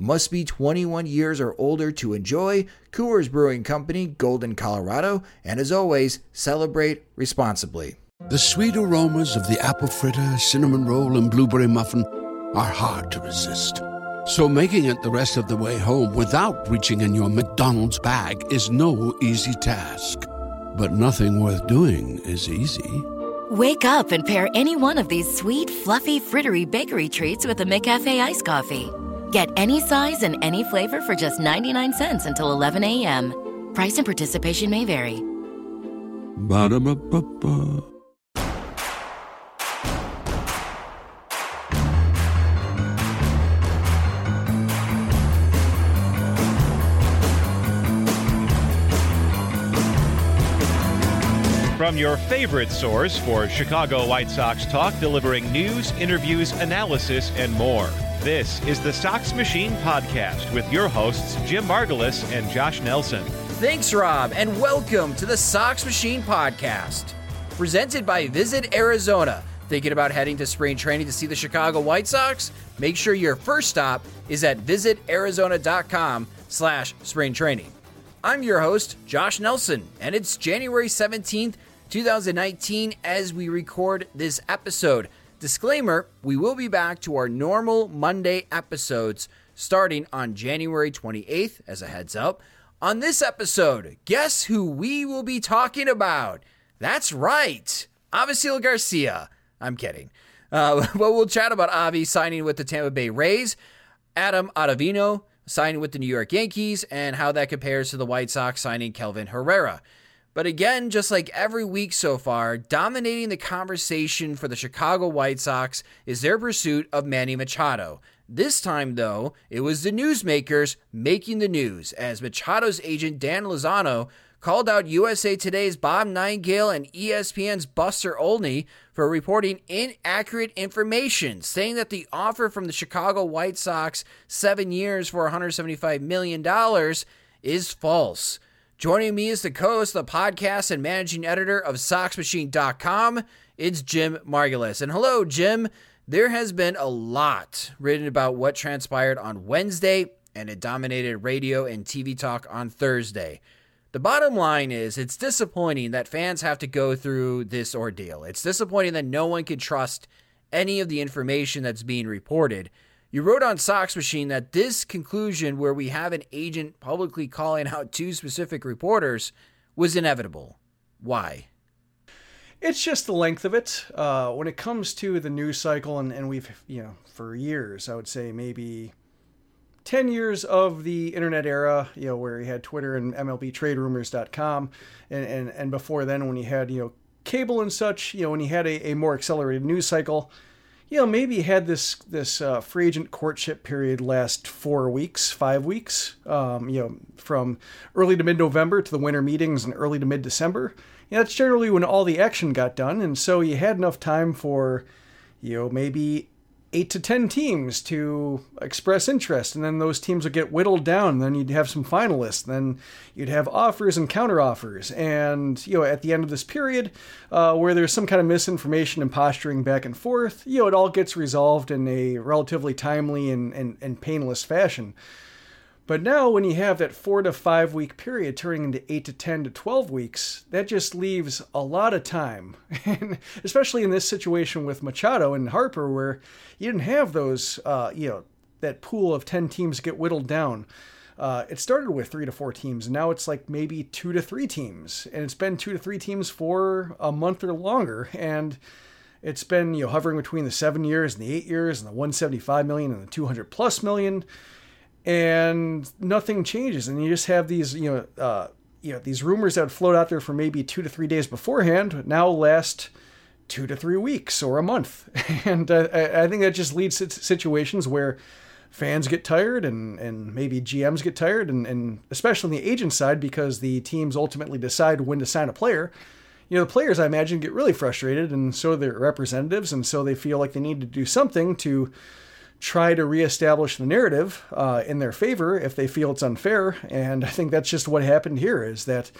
Must be 21 years or older to enjoy. Coors Brewing Company, Golden, Colorado. And as always, celebrate responsibly. The sweet aromas of the apple fritter, cinnamon roll, and blueberry muffin are hard to resist. So making it the rest of the way home without reaching in your McDonald's bag is no easy task. But nothing worth doing is easy. Wake up and pair any one of these sweet, fluffy, frittery bakery treats with a McCafe iced coffee. Get any size and any flavor for just 99 cents until 11 a.m. Price and participation may vary. Ba-da-ba-ba-ba. From your favorite source for Chicago White Sox talk, delivering news, interviews, analysis, and more. This is the Sox Machine Podcast with your hosts, Jim Margalus and Josh Nelson. Thanks, Rob, and welcome to the Sox Machine Podcast. Presented by Visit Arizona. Thinking about heading to spring training to see the Chicago White Sox? Make sure your first stop is at visitarizona.com slash spring training. I'm your host, Josh Nelson, and it's January 17th, 2019 as we record this episode. Disclaimer we will be back to our normal Monday episodes starting on January 28th, as a heads up. On this episode, guess who we will be talking about? That's right, Avisail Garcia. I'm kidding. Uh, but we'll chat about Avi signing with the Tampa Bay Rays, Adam Ottavino signing with the New York Yankees, and how that compares to the White Sox signing Kelvin Herrera. But again, just like every week so far, dominating the conversation for the Chicago White Sox is their pursuit of Manny Machado. This time, though, it was the newsmakers making the news as Machado's agent Dan Lozano called out USA Today's Bob Nightingale and ESPN's Buster Olney for reporting inaccurate information, saying that the offer from the Chicago White Sox, seven years for $175 million, is false. Joining me is the co host of the podcast and managing editor of SoxMachine.com. It's Jim Margalus. And hello, Jim. There has been a lot written about what transpired on Wednesday, and it dominated radio and TV talk on Thursday. The bottom line is it's disappointing that fans have to go through this ordeal. It's disappointing that no one can trust any of the information that's being reported. You wrote on Sox Machine that this conclusion, where we have an agent publicly calling out two specific reporters, was inevitable. Why? It's just the length of it. Uh, when it comes to the news cycle, and, and we've, you know, for years, I would say maybe 10 years of the internet era, you know, where you had Twitter and MLBTradeRumors.com. And, and, and before then, when you had, you know, cable and such, you know, when you had a, a more accelerated news cycle, you know, maybe had this this uh, free agent courtship period last four weeks, five weeks. Um, you know, from early to mid November to the winter meetings and early to mid December. You know, that's generally when all the action got done, and so you had enough time for, you know, maybe eight to ten teams to express interest, and then those teams would get whittled down. Then you'd have some finalists. Then you'd have offers and counteroffers, and you know at the end of this period, uh, where there's some kind of misinformation and posturing back and forth, you know it all gets resolved in a relatively timely and, and, and painless fashion. But now, when you have that four to five week period turning into eight to 10 to 12 weeks, that just leaves a lot of time. And especially in this situation with Machado and Harper, where you didn't have those, uh, you know, that pool of 10 teams get whittled down. Uh, it started with three to four teams, and now it's like maybe two to three teams. And it's been two to three teams for a month or longer. And it's been, you know, hovering between the seven years and the eight years and the 175 million and the 200 plus million and nothing changes, and you just have these you know uh, you know these rumors that float out there for maybe two to three days beforehand now last two to three weeks or a month, and uh, I think that just leads to situations where fans get tired and, and maybe GMs get tired, and, and especially on the agent side because the teams ultimately decide when to sign a player. You know, the players I imagine get really frustrated, and so their representatives, and so they feel like they need to do something to try to reestablish the narrative uh, in their favor if they feel it's unfair. And I think that's just what happened here is that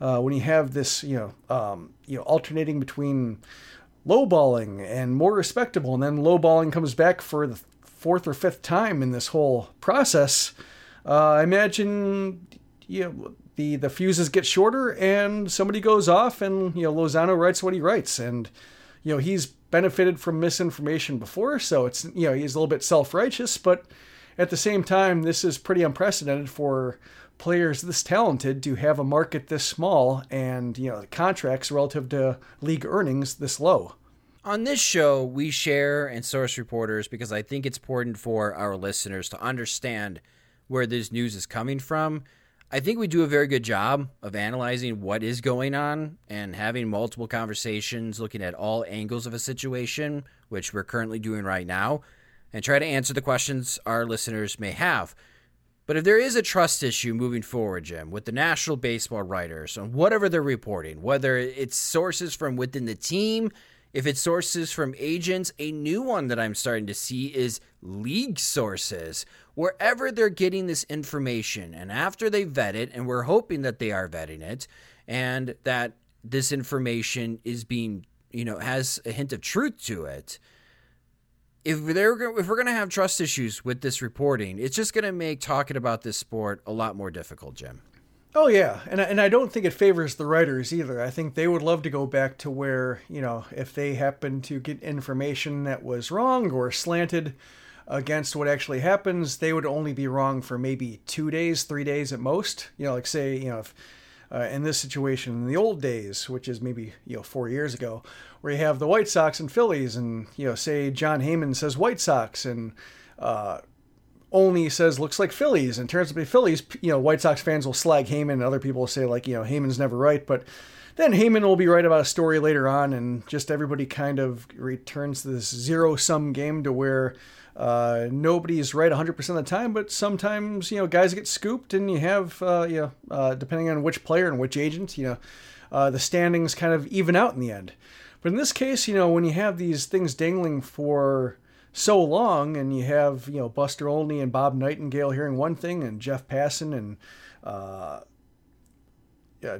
uh, when you have this, you know, um, you know, alternating between lowballing and more respectable, and then lowballing comes back for the fourth or fifth time in this whole process, uh, I imagine you know, the the fuses get shorter and somebody goes off and you know Lozano writes what he writes and you know he's benefited from misinformation before, so it's you know he's a little bit self-righteous, but at the same time, this is pretty unprecedented for players this talented to have a market this small and you know the contracts relative to league earnings this low. On this show, we share and source reporters because I think it's important for our listeners to understand where this news is coming from I think we do a very good job of analyzing what is going on and having multiple conversations, looking at all angles of a situation, which we're currently doing right now, and try to answer the questions our listeners may have. But if there is a trust issue moving forward, Jim, with the national baseball writers on whatever they're reporting, whether it's sources from within the team, if it's sources from agents, a new one that I'm starting to see is league sources. Wherever they're getting this information, and after they vet it, and we're hoping that they are vetting it, and that this information is being, you know, has a hint of truth to it. If they're if we're going to have trust issues with this reporting, it's just going to make talking about this sport a lot more difficult, Jim. Oh yeah, and and I don't think it favors the writers either. I think they would love to go back to where you know if they happen to get information that was wrong or slanted against what actually happens, they would only be wrong for maybe two days, three days at most. You know, like say you know if uh, in this situation in the old days, which is maybe you know four years ago, where you have the White Sox and Phillies, and you know say Jon Heyman says White Sox and uh, Olney says looks like Phillies and turns to be Phillies, you know, White Sox fans will slag Heyman and other people will say like, you know, Heyman's never right, but then Heyman will be right about a story later on and just everybody kind of returns to this zero sum game to where uh, nobody's right 100% of the time, but sometimes, you know, guys get scooped and you have, uh, you know, uh, depending on which player and which agent, you know, uh, the standings kind of even out in the end. But in this case, you know, when you have these things dangling for so long, and you have you know Buster Olney and Bob Nightingale hearing one thing, and Jeff Passan and uh,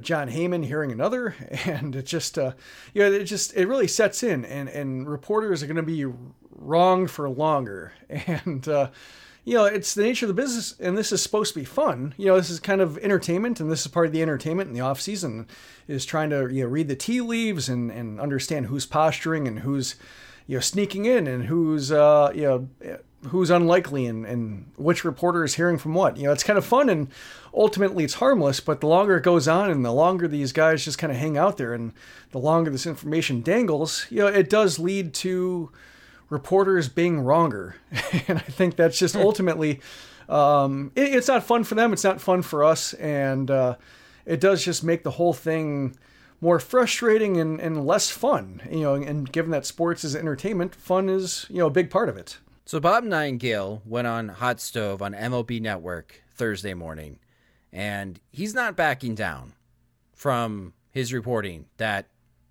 Jon Heyman hearing another, and it just uh, you know it just it really sets in, and and reporters are going to be wrong for longer, and. Uh, you know, it's the nature of the business, and this is supposed to be fun. You know, this is kind of entertainment, and this is part of the entertainment in the off season is trying to you know read the tea leaves and and understand who's posturing and who's you know sneaking in and who's uh, you know who's unlikely and, and which reporter is hearing from what. You know, it's kind of fun and ultimately it's harmless, but the longer it goes on and the longer these guys just kind of hang out there and the longer this information dangles, you know, it does lead to reporters being wronger. and I think that's just hmm. ultimately, um, it, it's not fun for them. It's not fun for us. And uh, it does just make the whole thing more frustrating and, and less fun. You know, and given that sports is entertainment, fun is you know a big part of it. So Bob Nightingale went on Hot Stove on MLB Network Thursday morning, and he's not backing down from his reporting that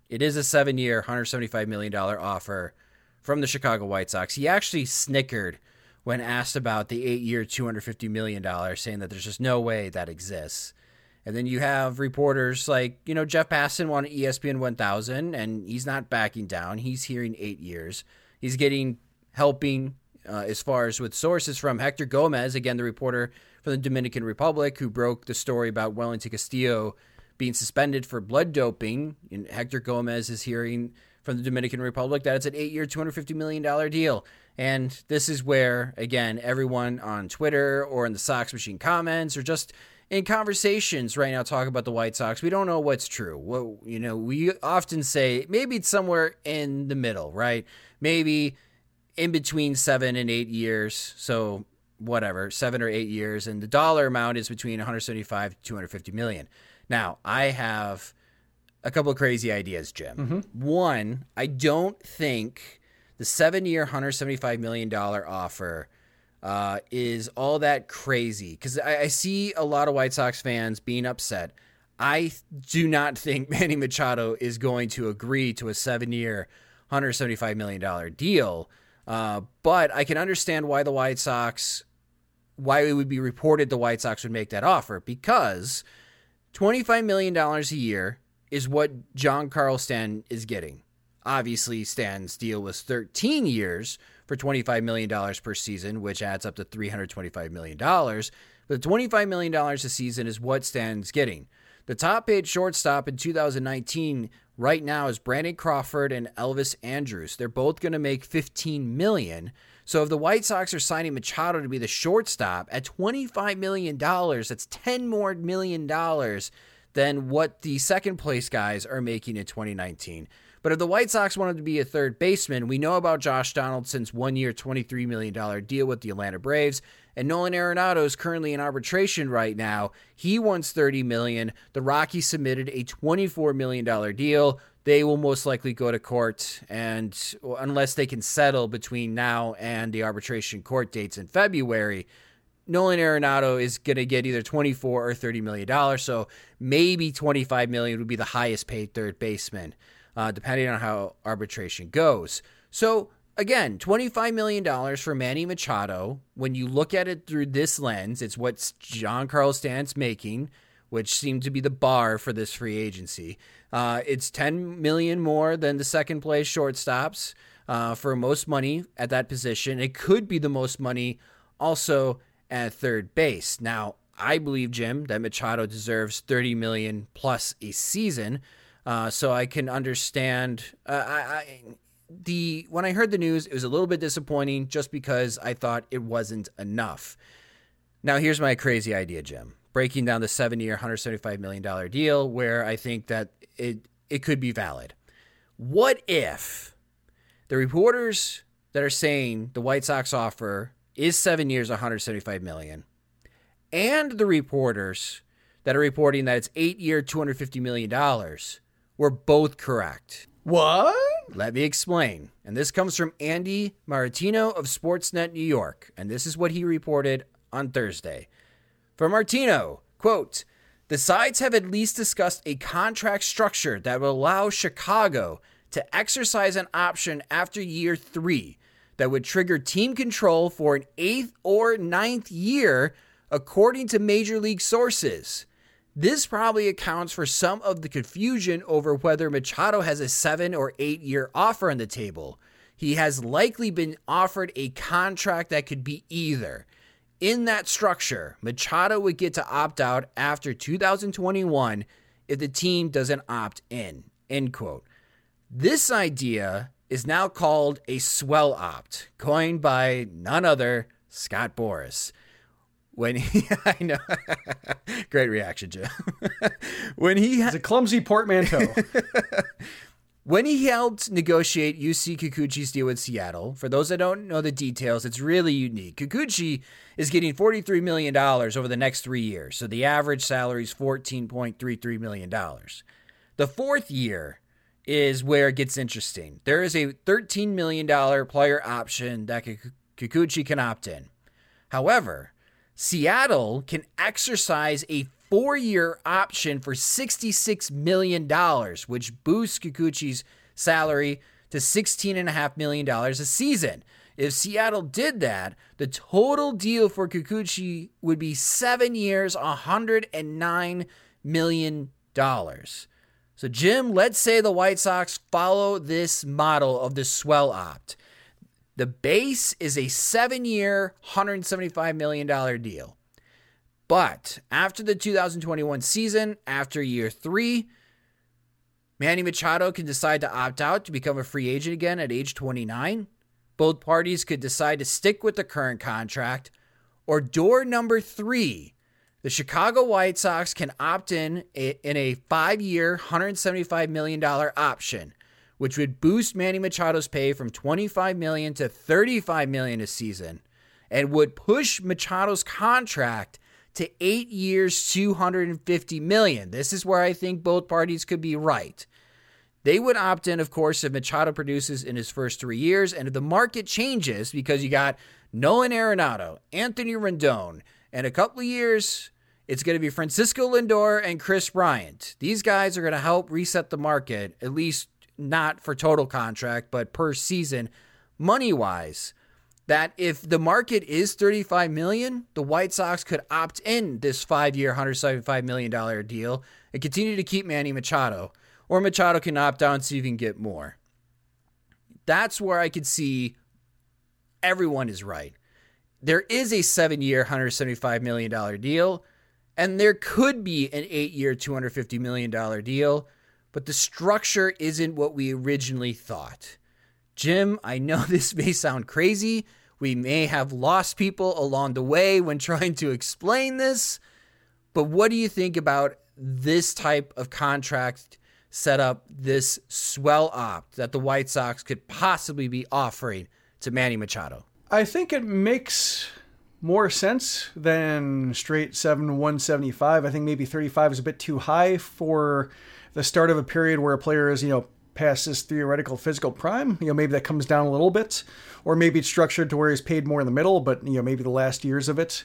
it is a seven-year, $175 million offer from the Chicago White Sox. He actually snickered when asked about the eight-year, $250 million, saying that there's just no way that exists. And then you have reporters like, you know, Jeff Passan on ESPN 1000, and he's not backing down. He's hearing eight years. He's getting, helping uh, as far as with sources from Hector Gomez, again, the reporter from the Dominican Republic who broke the story about Wellington Castillo being suspended for blood doping. And Hector Gomez is hearing from the Dominican Republic that it's an eight year, $250 million deal. And this is where, again, everyone on Twitter or in the Sox Machine comments or just in conversations right now talk about the White Sox. We don't know what's true. What you know, we often say maybe it's somewhere in the middle, right? Maybe in between seven and eight years. So whatever, seven or eight years, and the dollar amount is between 175 to 250 million. Now, I have a couple of crazy ideas, Jim. Mm-hmm. One, I don't think the seven-year, 175 million dollar offer uh, is all that crazy because I, I see a lot of White Sox fans being upset. I do not think Manny Machado is going to agree to a seven-year, 175 million dollar deal. Uh, but I can understand why the White Sox, why it would be reported the White Sox would make that offer because $25 million a year is what Giancarlo Stanton is getting. Obviously, Stanton's deal was 13 years for $25 million per season, which adds up to $325 million. But $25 million a season is what Stanton's getting. The top paid shortstop in 2019 right now is Brandon Crawford and Elvis Andrus. They're both going to make 15 million. So if the White Sox are signing Machado to be the shortstop at 25 million dollars, that's 10 more million dollars than what the second place guys are making in 2019. But if the White Sox wanted to be a third baseman, we know about Josh Donaldson's one year, $23 million deal with the Atlanta Braves. And Nolan Arenado is currently in arbitration right now. He wants 30 million. The Rockies submitted a $24 million deal. They will most likely go to court, and unless they can settle between now and the arbitration court dates in February, Nolan Arenado is going to get either 24 or 30 million dollars. So maybe 25 million would be the highest paid third baseman uh, depending on how arbitration goes. So, again, $25 million for Manny Machado. When you look at it through this lens, it's what Giancarlo Stanton's making, which seemed to be the bar for this free agency. Uh, it's 10 million more than the second place shortstops uh, for most money at that position. It could be the most money also at third base. Now, I believe Jim that Machado deserves 30 million plus a season. Uh, so I can understand. Uh, I, I, the when I heard the news, it was a little bit disappointing, just because I thought it wasn't enough. Now here's my crazy idea, Jim. Breaking down the seven-year, 175 million dollar deal, where I think that it it could be valid. What if the reporters that are saying the White Sox offer is seven years, 175 million, and the reporters that are reporting that it's eight year, 250 million dollars were both correct. What? Let me explain. And this comes from Andy Martino of Sportsnet New York. And this is what he reported on Thursday. For Martino, quote, the sides have at least discussed a contract structure that will allow Chicago to exercise an option after year three that would trigger team control for an eighth or ninth year, according to major league sources. This probably accounts for some of the confusion over whether Machado has a seven or eight year offer on the table. He has likely been offered a contract that could be either. In that structure, Machado would get to opt out after 2021 if the team doesn't opt in. End quote. This idea is now called a swellopt, coined by none other Scott Boras when he I know great reaction, Jim. when he ha- it's a clumsy portmanteau. when he helped negotiate Yusei Kikuchi's deal with Seattle, for those that don't know the details, it's really unique. Kikuchi is getting $43 million over the next three years, so the average salary is $14.33 million. The fourth year is where it gets interesting. There is a $13 million player option that Kikuchi can opt in. However, Seattle can exercise a four year option for $66 million, which boosts Kikuchi's salary to $16.5 million a season. If Seattle did that, the total deal for Kikuchi would be seven years, $109 million. So, Jim, let's say the White Sox follow this model of the swellopt. The base is a seven year, $175 million deal. But after the 2021 season, after year three, Manny Machado can decide to opt out to become a free agent again at age 29. Both parties could decide to stick with the current contract. Or door number three, the Chicago White Sox can opt in eh, in a five year, $175 million option, which would boost Manny Machado's pay from 25 million to 35 million a season and would push Machado's contract to eight years, 250 million. This is where I think both parties could be right. They would opt in, of course, if Machado produces in his first three years, and if the market changes because you got Nolan Arenado, Anthony Rendon, and a couple of years, it's going to be Francisco Lindor and Kris Bryant. These guys are going to help reset the market, at least not for total contract, but per season, money wise that if the market is 35 million, the White Sox could opt in this 5-year 175 million dollar deal and continue to keep Manny Machado or Machado can opt out and see if he can get more. That's where I could see everyone is right. There is a 7-year 175 million dollar deal and there could be an 8-year 250 million dollar deal, but the structure isn't what we originally thought. Jim, I know this may sound crazy. We may have lost people along the way when trying to explain this. But what do you think about this type of contract setup, this swellopt that the White Sox could possibly be offering to Manny Machado? I think it makes more sense than straight 7 175. I think maybe 35 is a bit too high for the start of a period where a player is, you know, past his theoretical physical prime. You know, maybe that comes down a little bit, or maybe it's structured to where he's paid more in the middle, but you know, maybe the last years of it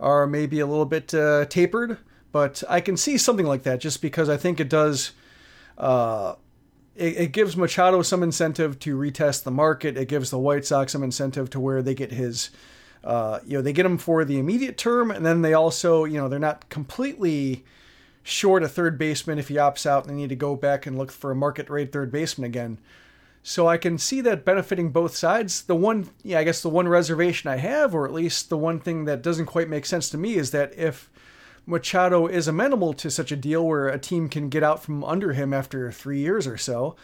are maybe a little bit uh, tapered. But I can see something like that just because I think it does. Uh, it, it gives Machado some incentive to retest the market. It gives the White Sox some incentive to where they get his. Uh, you know, they get him for the immediate term, and then they also, you know, they're not completely short a third baseman if he opts out and they need to go back and look for a market rate third baseman again. So I can see that benefiting both sides. The one, yeah, I guess the one reservation I have, or at least the one thing that doesn't quite make sense to me, is that if Machado is amenable to such a deal where a team can get out from under him after three years or so,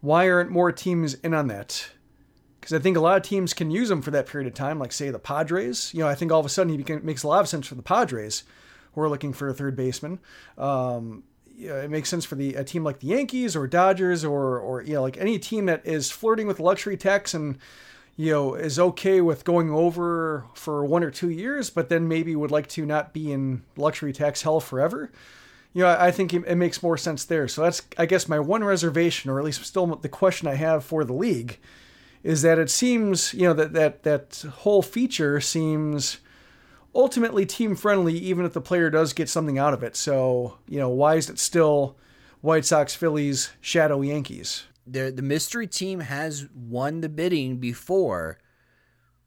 why aren't more teams in on that? Because I think a lot of teams can use him for that period of time, like say the Padres. You know, I think all of a sudden he makes a lot of sense for the Padres who are looking for a third baseman. Um, it makes sense for the a team like the Yankees or Dodgers or or you know like any team that is flirting with luxury tax and you know is okay with going over for one or two years, but then maybe would like to not be in luxury tax hell forever. You know, I think it makes more sense there. So that's I guess my one reservation, or at least still the question I have for the league, is that it seems you know that that that whole feature seems ultimately team friendly, even if the player does get something out of it. So, you know, why is it still White Sox, Phillies, Shadow Yankees? The, the mystery team has won the bidding before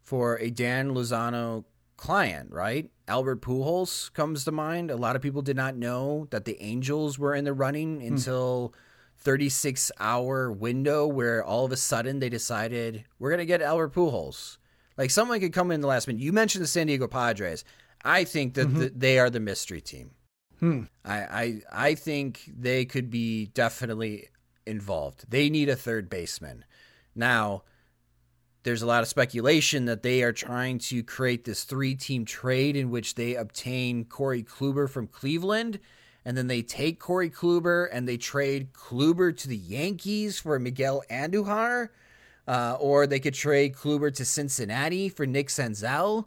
for a Dan Lozano client, right? Albert Pujols comes to mind. A lot of people did not know that the Angels were in the running hmm. until 36 hour window where all of a sudden they decided we're going to get Albert Pujols. Like someone could come in the last minute. You mentioned the San Diego Padres. I think that mm-hmm. the, they are the mystery team. Hmm. I, I I think they could be definitely involved. They need a third baseman. Now, there's a lot of speculation that they are trying to create this three team trade in which they obtain Corey Kluber from Cleveland. And then they take Corey Kluber and they trade Kluber to the Yankees for Miguel Andujar. Uh, or they could trade Kluber to Cincinnati for Nick Senzel.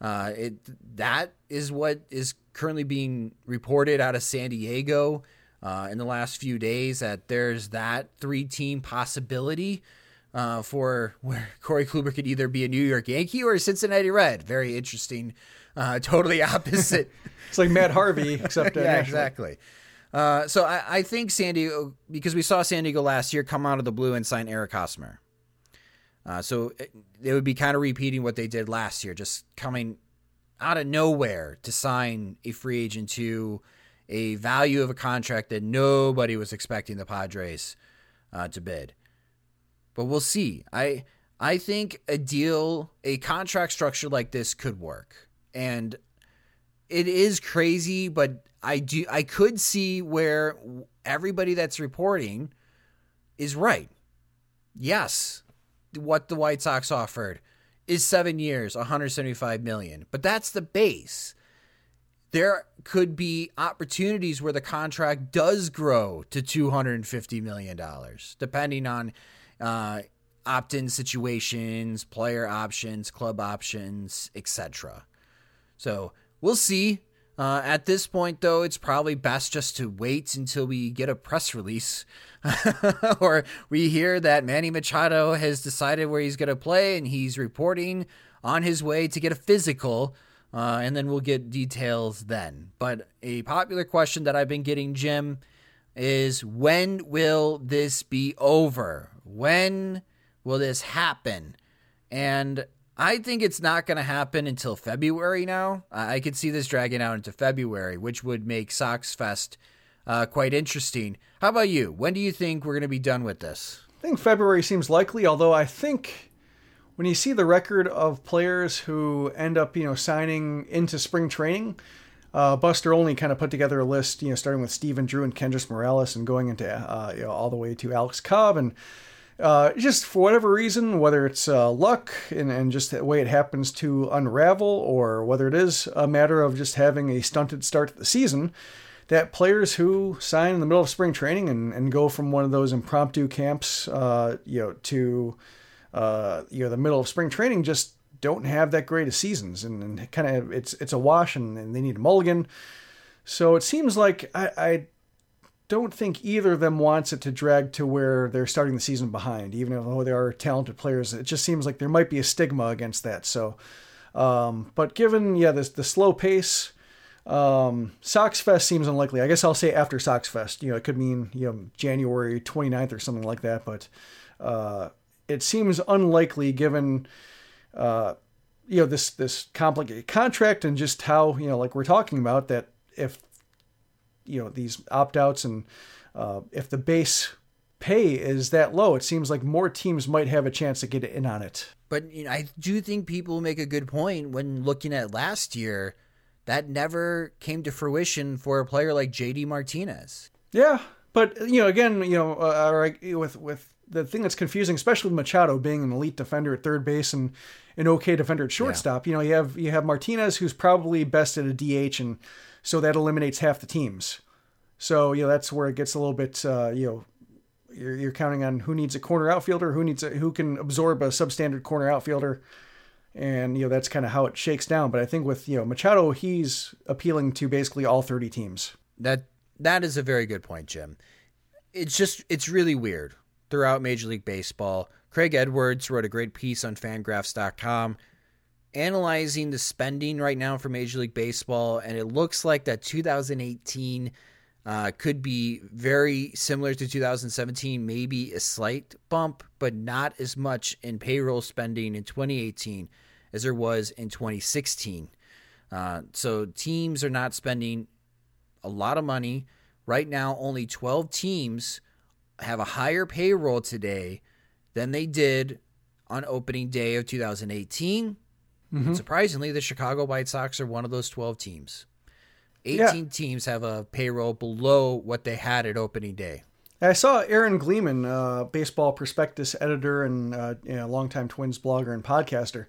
Uh, it that is what is currently being reported out of San Diego uh, in the last few days. That there's that three team possibility uh, for where Corey Kluber could either be a New York Yankee or a Cincinnati Red. Very interesting. Uh, totally opposite. it's like Matt Harvey, except yeah, exactly. Uh, so I, I, think San Diego because we saw San Diego last year come out of the blue and sign Eric Hosmer. Uh, so it, they would be kind of repeating what they did last year, just coming out of nowhere to sign a free agent to a value of a contract that nobody was expecting the Padres uh, to bid. But we'll see. I I think a deal, a contract structure like this could work. And it is crazy, but I do I could see where everybody that's reporting is right. Yes, what the White Sox offered is 7 years, 175 million, but that's the base. There could be opportunities where the contract does grow to 250 million dollars depending on uh, opt-in situations, player options, club options, etc. So, we'll see uh, at this point, though, it's probably best just to wait until we get a press release or we hear that Manny Machado has decided where he's going to play and he's reporting on his way to get a physical. Uh, and then we'll get details then. But a popular question that I've been getting, Jim, is when will this be over? When will this happen? And I think it's not going to happen until February now. I could see this dragging out into February, which would make Sox Fest uh, quite interesting. How about you? When do you think we're going to be done with this? I think February seems likely, although I think when you see the record of players who end up, you know, signing into spring training, uh, Buster Olney kind of put together a list, you know, starting with Stephen Drew and Kendrys Morales and going into uh, you know, all the way to Alex Cobb and uh, just for whatever reason, whether it's uh, luck and, and just the way it happens to unravel, or whether it is a matter of just having a stunted start to the season, that players who sign in the middle of spring training and, and go from one of those impromptu camps, uh, you know, to uh, you know the middle of spring training just don't have that great of seasons, and, and kind of it's it's a wash, and, and, they need a mulligan. So it seems like I, I don't think either of them wants it to drag to where they're starting the season behind, even though they are talented players. It just seems like there might be a stigma against that. So, um, but given yeah this the slow pace, um, Sox Fest seems unlikely. I guess I'll say after Sox Fest. You know, it could mean you know January 29th or something like that. But uh, it seems unlikely given. Uh, you know this this complicated contract and just how you know like we're talking about that if you know these opt outs and uh, if the base pay is that low, it seems like more teams might have a chance to get in on it. But you know, I do think people make a good point when looking at last year. That never came to fruition for a player like JD Martinez. Yeah, but you know, again, you know, uh, with with the thing that's confusing, especially with Machado being an elite defender at third base and an okay defender at shortstop. Yeah. You know, you have you have Martinez who's probably best at a DH and so that eliminates half the teams. So you know that's where it gets a little bit uh, you know you're, you're counting on who needs a corner outfielder, who needs a, who can absorb a substandard corner outfielder, and you know that's kind of how it shakes down. But I think with you know Machado, he's appealing to basically all 30 teams. That that is a very good point, Jim. It's just it's really weird throughout Major League Baseball. Craig Edwards wrote a great piece on Fangraphs.com analyzing the spending right now for Major League Baseball, and it looks like that 2018 uh, could be very similar to 2017, maybe a slight bump, but not as much in payroll spending in 2018 as there was in 2016. Uh, so teams are not spending a lot of money. Right now, only 12 teams have a higher payroll today than they did on opening day of 2018 Mm-hmm. surprisingly, the Chicago White Sox are one of those 12 teams. 18 yeah. teams have a payroll below what they had at opening day. I saw Aaron Gleeman, uh, baseball prospectus editor and uh, you know, longtime Twins blogger and podcaster.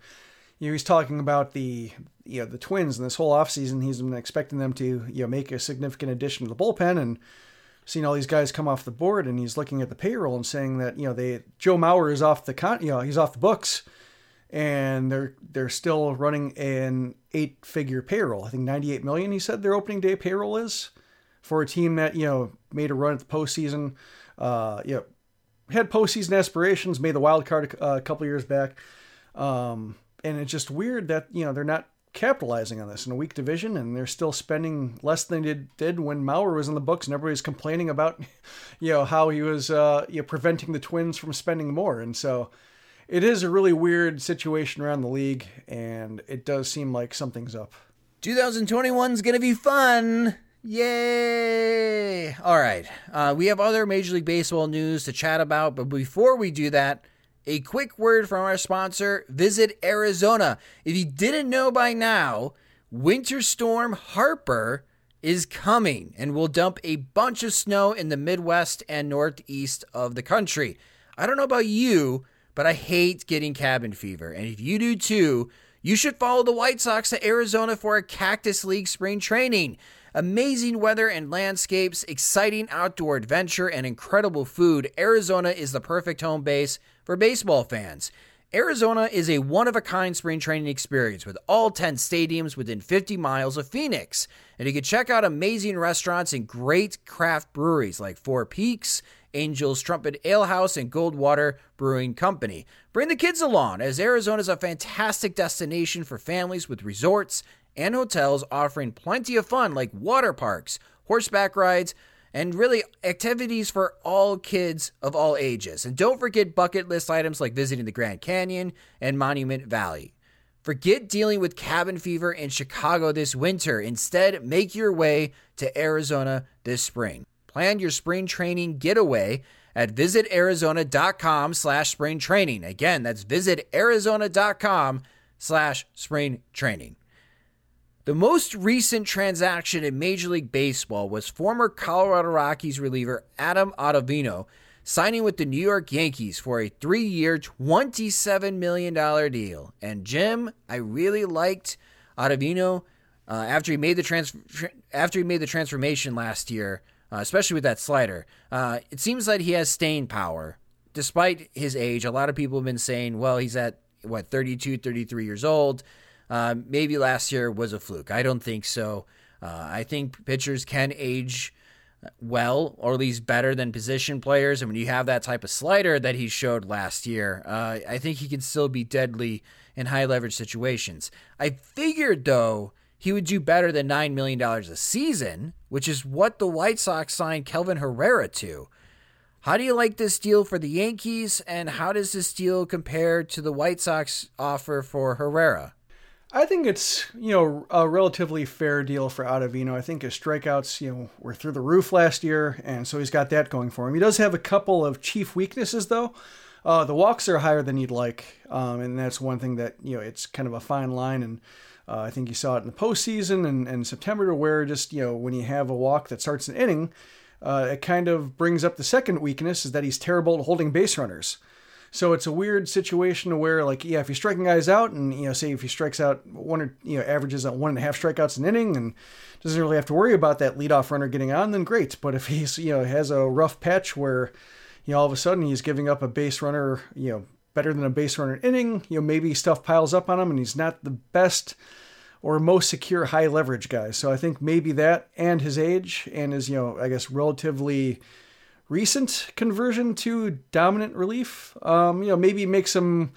You know, he's talking about the you know the Twins and this whole offseason. He's been expecting them to you know make a significant addition to the bullpen and seeing all these guys come off the board. And he's looking at the payroll and saying that you know they Joe Mauer is off the con you know he's off the books and they're they're still running an eight figure payroll. I think 98 million. He said their opening day payroll is for a team that you know made a run at the postseason. Uh, know, had postseason aspirations, made the wild card a, a couple years back, um, and it's just weird that you know they're not capitalizing on this in a weak division, and they're still spending less than they did, did when Mauer was in the books, and everybody's complaining about, you know, how he was, uh, you know, preventing the Twins from spending more, and so it is a really weird situation around the league, and it does seem like something's up. 2021 is going to be fun. Yay! All right. Uh, we have other Major League Baseball news to chat about, but before we do that, a quick word from our sponsor, Visit Arizona. If you didn't know by now, Winter Storm Harper is coming and will dump a bunch of snow in the Midwest and Northeast of the country. I don't know about you, but I hate getting cabin fever. And if you do too, you should follow the White Sox to Arizona for a Cactus League spring training. Amazing weather and landscapes, exciting outdoor adventure, and incredible food. Arizona is the perfect home base for baseball fans. Arizona is a one of a kind spring training experience with all 10 stadiums within 50 miles of Phoenix. And you can check out amazing restaurants and great craft breweries like Four Peaks, Angel's Trumpet Ale House, and Goldwater Brewing Company. Bring the kids along, as Arizona is a fantastic destination for families with resorts and hotels offering plenty of fun like water parks, horseback rides, and really activities for all kids of all ages. And don't forget bucket list items like visiting the Grand Canyon and Monument Valley. Forget dealing with cabin fever in Chicago this winter. Instead, make your way to Arizona this spring. Plan your spring training getaway at visitarizona.com slash spring training. Again, that's visitarizona.com slash spring training. The most recent transaction in Major League Baseball was former Colorado Rockies reliever Adam Ottavino signing with the New York Yankees for a three year, $27 million deal. And Jim, I really liked Ottavino uh, after he made the trans- after he made the transformation last year, uh, especially with that slider. Uh, it seems like he has staying power despite his age. A lot of people have been saying, well, he's at what 32, 33 years old. Uh, maybe last year was a fluke. I don't think so. Uh, I think pitchers can age well, or at least better than position players. And when you have that type of slider that he showed last year, uh, I think he can still be deadly in high leverage situations. I figured, though, he would do better than $9 million a season, which is what the White Sox signed Kelvin Herrera to. How do you like this deal for the Yankees, and how does this deal compare to the White Sox offer for Herrera? I think it's you know a relatively fair deal for Ottavino. I think his strikeouts you know were through the roof last year, and so he's got that going for him. He does have a couple of chief weaknesses though. Uh, the walks are higher than you'd like, um, and that's one thing that you know it's kind of a fine line. And uh, I think you saw it in the postseason and, and September, where just you know when you have a walk that starts an inning, uh, it kind of brings up the second weakness is that he's terrible at holding base runners. So it's a weird situation where, like, yeah, if you're striking guys out, and you know, say if he strikes out one or you know averages at one and a half strikeouts an inning, and doesn't really have to worry about that leadoff runner getting on, then great. But if he's you know has a rough patch where you know all of a sudden he's giving up a base runner, you know, better than a base runner inning, you know, maybe stuff piles up on him, and he's not the best or most secure high leverage guy. So I think maybe that and his age and his you know I guess relatively recent conversion to dominant relief, um, you know, maybe makes him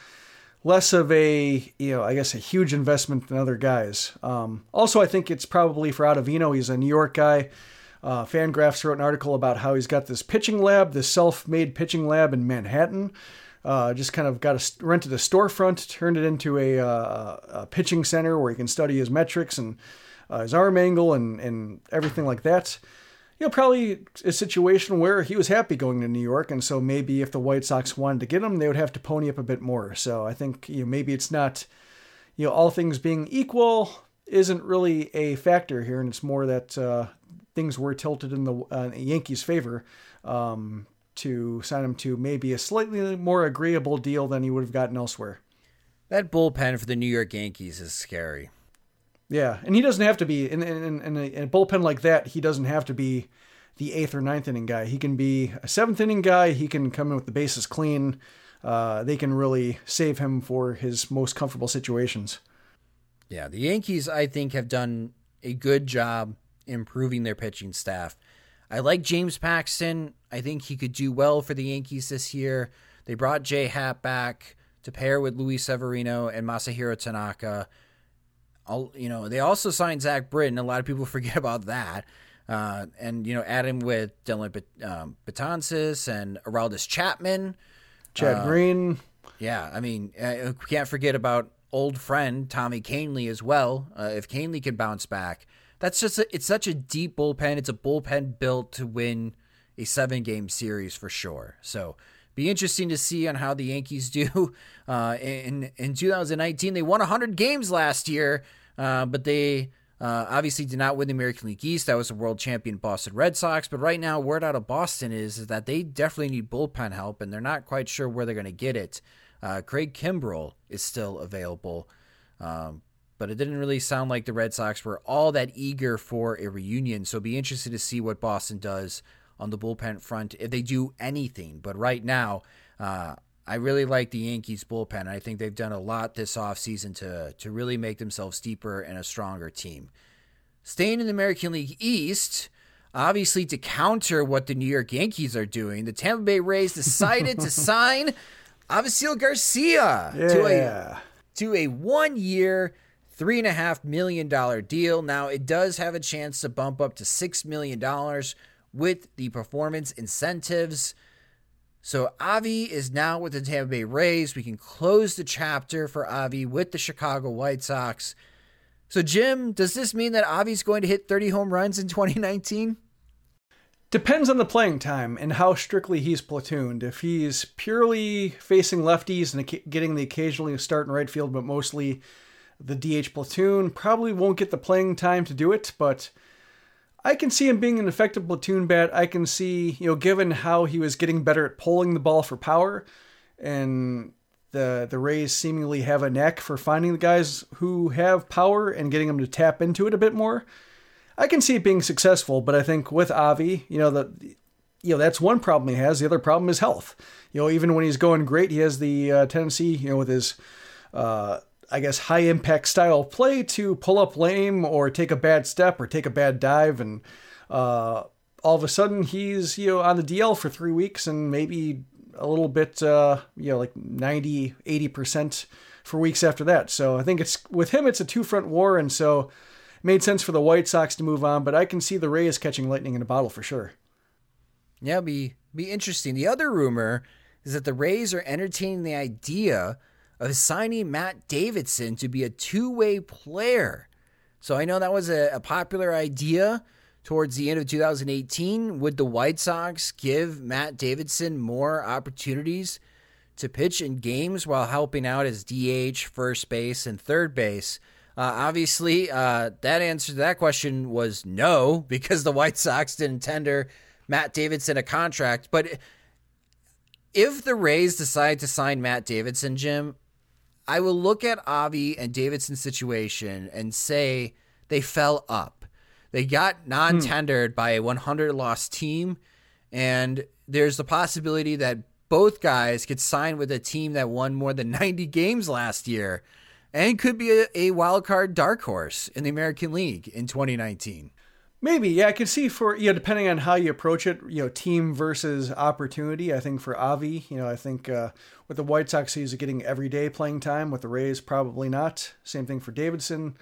less of a, you know, I guess a huge investment than other guys. Um, also, I think it's probably for Ottavino. He's a New York guy. Uh, Fangraphs wrote an article about how he's got this pitching lab, this self-made pitching lab in Manhattan. Uh, just kind of got a, rented a storefront, turned it into a, uh, a pitching center where he can study his metrics and uh, his arm angle and, and everything like that you know, probably a situation where he was happy going to New York, and so maybe if the White Sox wanted to get him, they would have to pony up a bit more. So I think you know maybe it's not, you know, all things being equal isn't really a factor here, and it's more that uh, things were tilted in the uh, Yankees' favor um, to sign him to maybe a slightly more agreeable deal than he would have gotten elsewhere. That bullpen for the New York Yankees is scary. Yeah, and he doesn't have to be in, in, in, a, in, a, bullpen like that. He doesn't have to be the eighth or ninth inning guy. He can be a seventh inning guy. He can come in with the bases clean. Uh, they can really save him for his most comfortable situations. Yeah, the Yankees, I think, have done a good job improving their pitching staff. I like James Paxton. I think he could do well for the Yankees this year. They brought Jay Happ back to pair with Luis Severino and Masahiro Tanaka I'll, you know, they also signed Zach Britton. A lot of people forget about that. Uh, and, you know, add him with Dellin um, Betances and Aroldis Chapman. Chad uh, Green. Yeah, I mean, uh, can't forget about old friend Tommy Kahnle as well. Uh, if Kahnle can bounce back, that's just a, it's such a deep bullpen. It's a bullpen built to win a seven game series for sure. So be interesting to see on how the Yankees do. Uh, in in 2019, they won 100 games last year, uh, but they uh, obviously did not win the American League East. That was the world champion Boston Red Sox. But right now, word out of Boston is, is that they definitely need bullpen help, and they're not quite sure where they're going to get it. Uh, Craig Kimbrel is still available. Um, but it didn't really sound like the Red Sox were all that eager for a reunion. So be interested to see what Boston does on the bullpen front if they do anything. But right now, uh, I really like the Yankees bullpen. I think they've done a lot this offseason to to really make themselves deeper and a stronger team. Staying in the American League East, obviously to counter what the New York Yankees are doing, the Tampa Bay Rays decided to sign Avisail Garcia yeah. to a to a one year three and a half million dollar deal. Now it does have a chance to bump up to six million dollars with the performance incentives. So Avi is now with the Tampa Bay Rays. We can close the chapter for Avi with the Chicago White Sox. So Jim, does this mean that Avi's going to hit 30 home runs in 2019? Depends on the playing time and how strictly he's platooned. If he's purely facing lefties and getting the occasionally start in right field, but mostly the DH platoon probably won't get the playing time to do it, but I can see him being an effective platoon bat. I can see, you know, given how he was getting better at pulling the ball for power, and the the Rays seemingly have a knack for finding the guys who have power and getting them to tap into it a bit more. I can see it being successful, but I think with Avi, you know, that you know that's one problem he has. The other problem is health. You know, even when he's going great, he has the uh, tendency, you know, with his uh, I guess, high impact style play to pull up lame or take a bad step or take a bad dive. And uh, all of a sudden he's, you know, on the DL for three weeks and maybe a little bit, uh, you know, like 90, 80% for weeks after that. So I think it's with him, it's a two front war. And so it made sense for the White Sox to move on, but I can see the Rays catching lightning in a bottle for sure. Yeah, be be interesting. The other rumor is that the Rays are entertaining the idea of signing Matt Davidson to be a two way player. So I know that was a, a, popular idea towards the end of 2018. Would the White Sox give Matt Davidson more opportunities to pitch in games while helping out as DH, first base, and third base? Uh, obviously, uh, that answer to that question was no, because the White Sox didn't tender Matt Davidson a contract. But if the Rays decide to sign Matt Davidson, Jim, I will look at Avi and Davidson's situation and say they fell up. They got non tendered hmm. by a 100 loss team, and there's the possibility that both guys could sign with a team that won more than 90 games last year and could be a, a wild card dark horse in the American League in 2019. Maybe, yeah, I could see for you know, depending on how you approach it, you know, team versus opportunity. I think for Avi, you know, I think uh, with the White Sox, he's getting everyday playing time. With the Rays, probably not. Same thing for Davidson.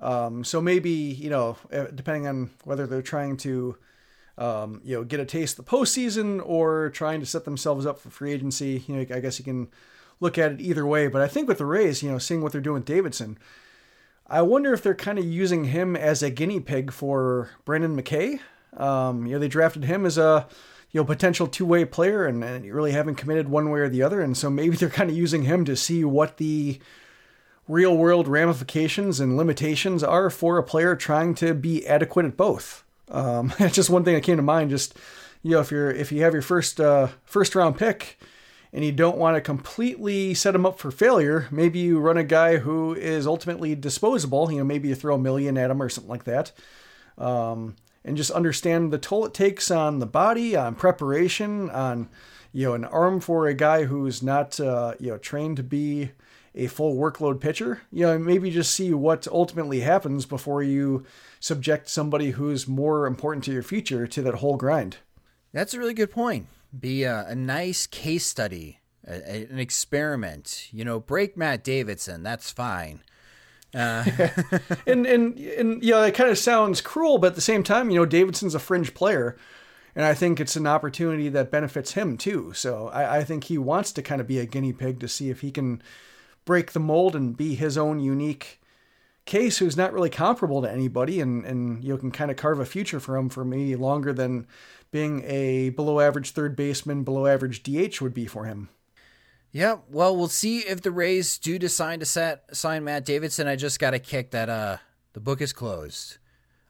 Um, so maybe you know, uh, depending on whether they're trying to, um, you know, get a taste of the postseason or trying to set themselves up for free agency. You know, I guess you can look at it either way. But I think with the Rays, you know, seeing what they're doing with Davidson I wonder if they're kind of using him as a guinea pig for Brendan McKay. Um, you know, they drafted him as a you know potential two way player, and, and really haven't committed one way or the other, and so maybe they're kind of using him to see what the real world ramifications and limitations are for a player trying to be adequate at both. Um, it's just one thing that came to mind. Just you know, if you're if you have your first uh, first round pick and you don't want to completely set him up for failure, maybe you run a guy who is ultimately disposable. You know, maybe you throw a million at him or something like that. Um, and just understand the toll it takes on the body, on preparation, on you know an arm for a guy who's not uh, you know trained to be a full workload pitcher. You know, maybe just see what ultimately happens before you subject somebody who's more important to your future to that whole grind. That's a really good point be a, a nice case study, a, a, an experiment. You know, break Matt Davidson, that's fine. Uh. and and and you know, it kind of sounds cruel, but at the same time, you know, Davidson's a fringe player, and I think it's an opportunity that benefits him too. So I, I think he wants to kind of be a guinea pig to see if he can break the mold and be his own unique case who's not really comparable to anybody, and and you can kind of carve a future for him for me longer than being a below average third baseman, below average DH would be for him. Yeah, well, we'll see if the Rays do decide to set, sign Matt Davidson. I just got a kick that uh the book is closed.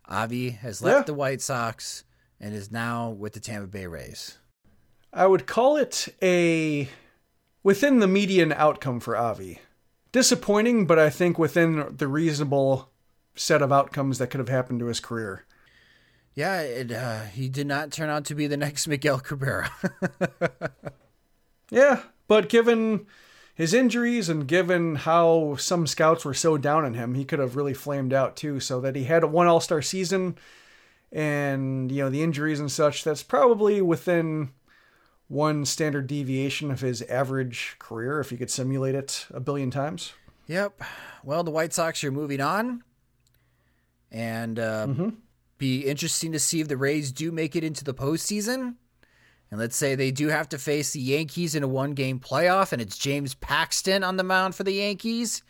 Avi has left Yeah. the White Sox and is now with the Tampa Bay Rays. I would call it a within the median outcome for Avi. Disappointing, but I think within the reasonable set of outcomes that could have happened to his career. Yeah, it, uh, he did not turn out to be the next Miguel Cabrera. Yeah, but given his injuries and given how some scouts were so down on him, he could have really flamed out too. So that he had one All Star season, and you know the injuries and such. That's probably within one standard deviation of his average career if you could simulate it a billion times. Yep. Well, the White Sox are moving on, and uh, be interesting to see if the Rays do make it into the postseason. And let's say they do have to face the Yankees in a one-game playoff, and it's James Paxton on the mound for the Yankees.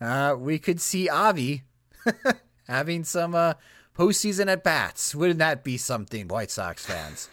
Uh, we could see Avi having some uh, postseason at bats. Wouldn't that be something, White Sox fans?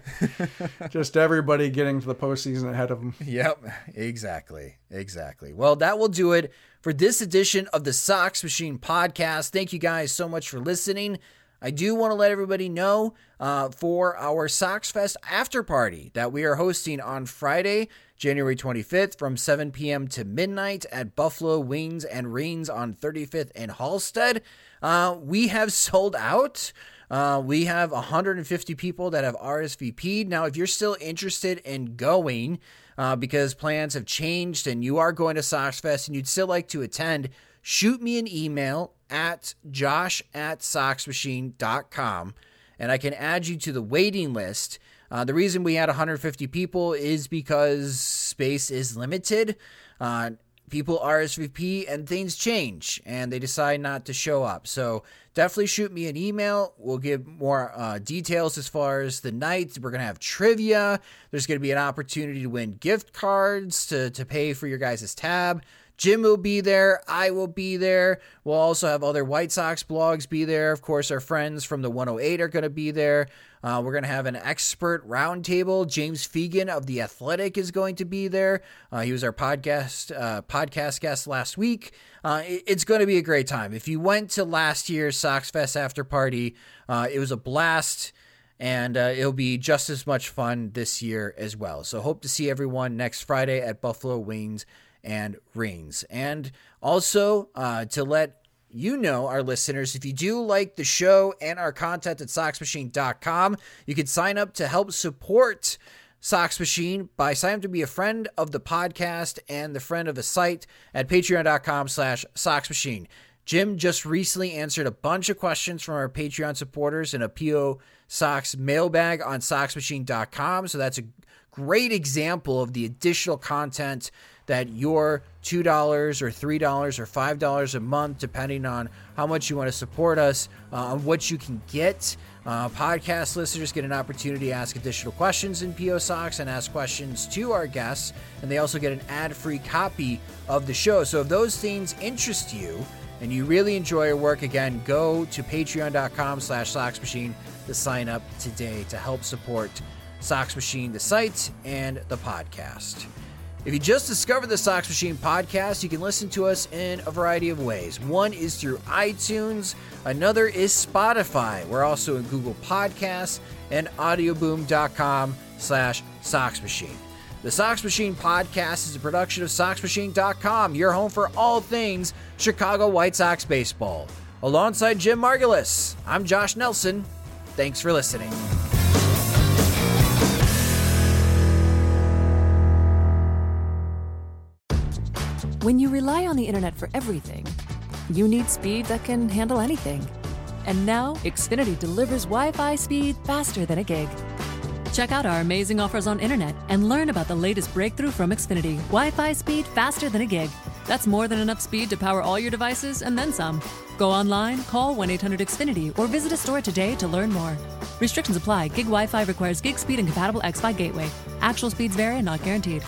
Just everybody getting to the postseason ahead of them. Yep, exactly. Exactly. Well, that will do it for this edition of the Sox Machine podcast. Thank you guys so much for listening. I do want to let everybody know uh, for our Sox Fest after party that we are hosting on Friday, January 25th from 7 p.m. to midnight at Buffalo Wings and Rings on 35th and Halsted. Uh, we have sold out. Uh, we have 150 people that have RSVP'd. Now, if you're still interested in going, uh, because plans have changed and you are going to Sox Fest and you'd still like to attend, shoot me an email at josh at soxmachine.com and I can add you to the waiting list. Uh, the reason we had 150 people is because space is limited. Uh, people RSVP and things change and they decide not to show up. So definitely shoot me an email. We'll give more uh, details as far as the night. We're going to have trivia. There's going to be an opportunity to win gift cards to, to pay for your guys' tab. Jim will be there. I will be there. We'll also have other White Sox blogs be there. Of course, our friends from the 108 are going to be there. Uh, we're going to have an expert roundtable. James Fegan of the Athletic is going to be there. Uh, he was our podcast uh, podcast guest last week. Uh, it- it's going to be a great time. If you went to last year's Sox Fest after party, uh, it was a blast and uh, it'll be just as much fun this year as well. So hope to see everyone next Friday at Buffalo Wings and Rings. And also uh, to let you know, our listeners, if you do like the show and our content at SoxMachine.com, you can sign up to help support Sox Machine by signing up to be a friend of the podcast and the friend of the site at patreon.com slash Sox Machine. Jim just recently answered a bunch of questions from our Patreon supporters in a PO Sox mailbag on SoxMachine.com. So that's a great example of the additional content that your $2 or $3 or $5 a month, depending on how much you want to support us, uh, on what you can get. Uh, podcast listeners get an opportunity to ask additional questions in PO Sox and ask questions to our guests, and they also get an ad-free copy of the show. So if those things interest you and you really enjoy our work, again, go to patreon.com slash Sox Machine to sign up today to help support Sox Machine, the site, and the podcast. If you just discovered the Sox Machine podcast, you can listen to us in a variety of ways. One is through iTunes, another is Spotify. We're also in Google Podcasts and audioboom.com slash Sox Machine. The Sox Machine podcast is a production of SoxMachine.com, your home for all things Chicago White Sox baseball. Alongside Jim Margalus, I'm Josh Nelson. Thanks for listening. When you rely on the internet for everything, you need speed that can handle anything. And now, Xfinity delivers Wi Fi speed faster than a gig. Check out our amazing offers on internet and learn about the latest breakthrough from Xfinity Wi Fi speed faster than a gig. That's more than enough speed to power all your devices and then some. Go online, call 1 800 Xfinity, or visit a store today to learn more. Restrictions apply. Gig Wi Fi requires gig speed and compatible X Fi gateway. Actual speeds vary and not guaranteed.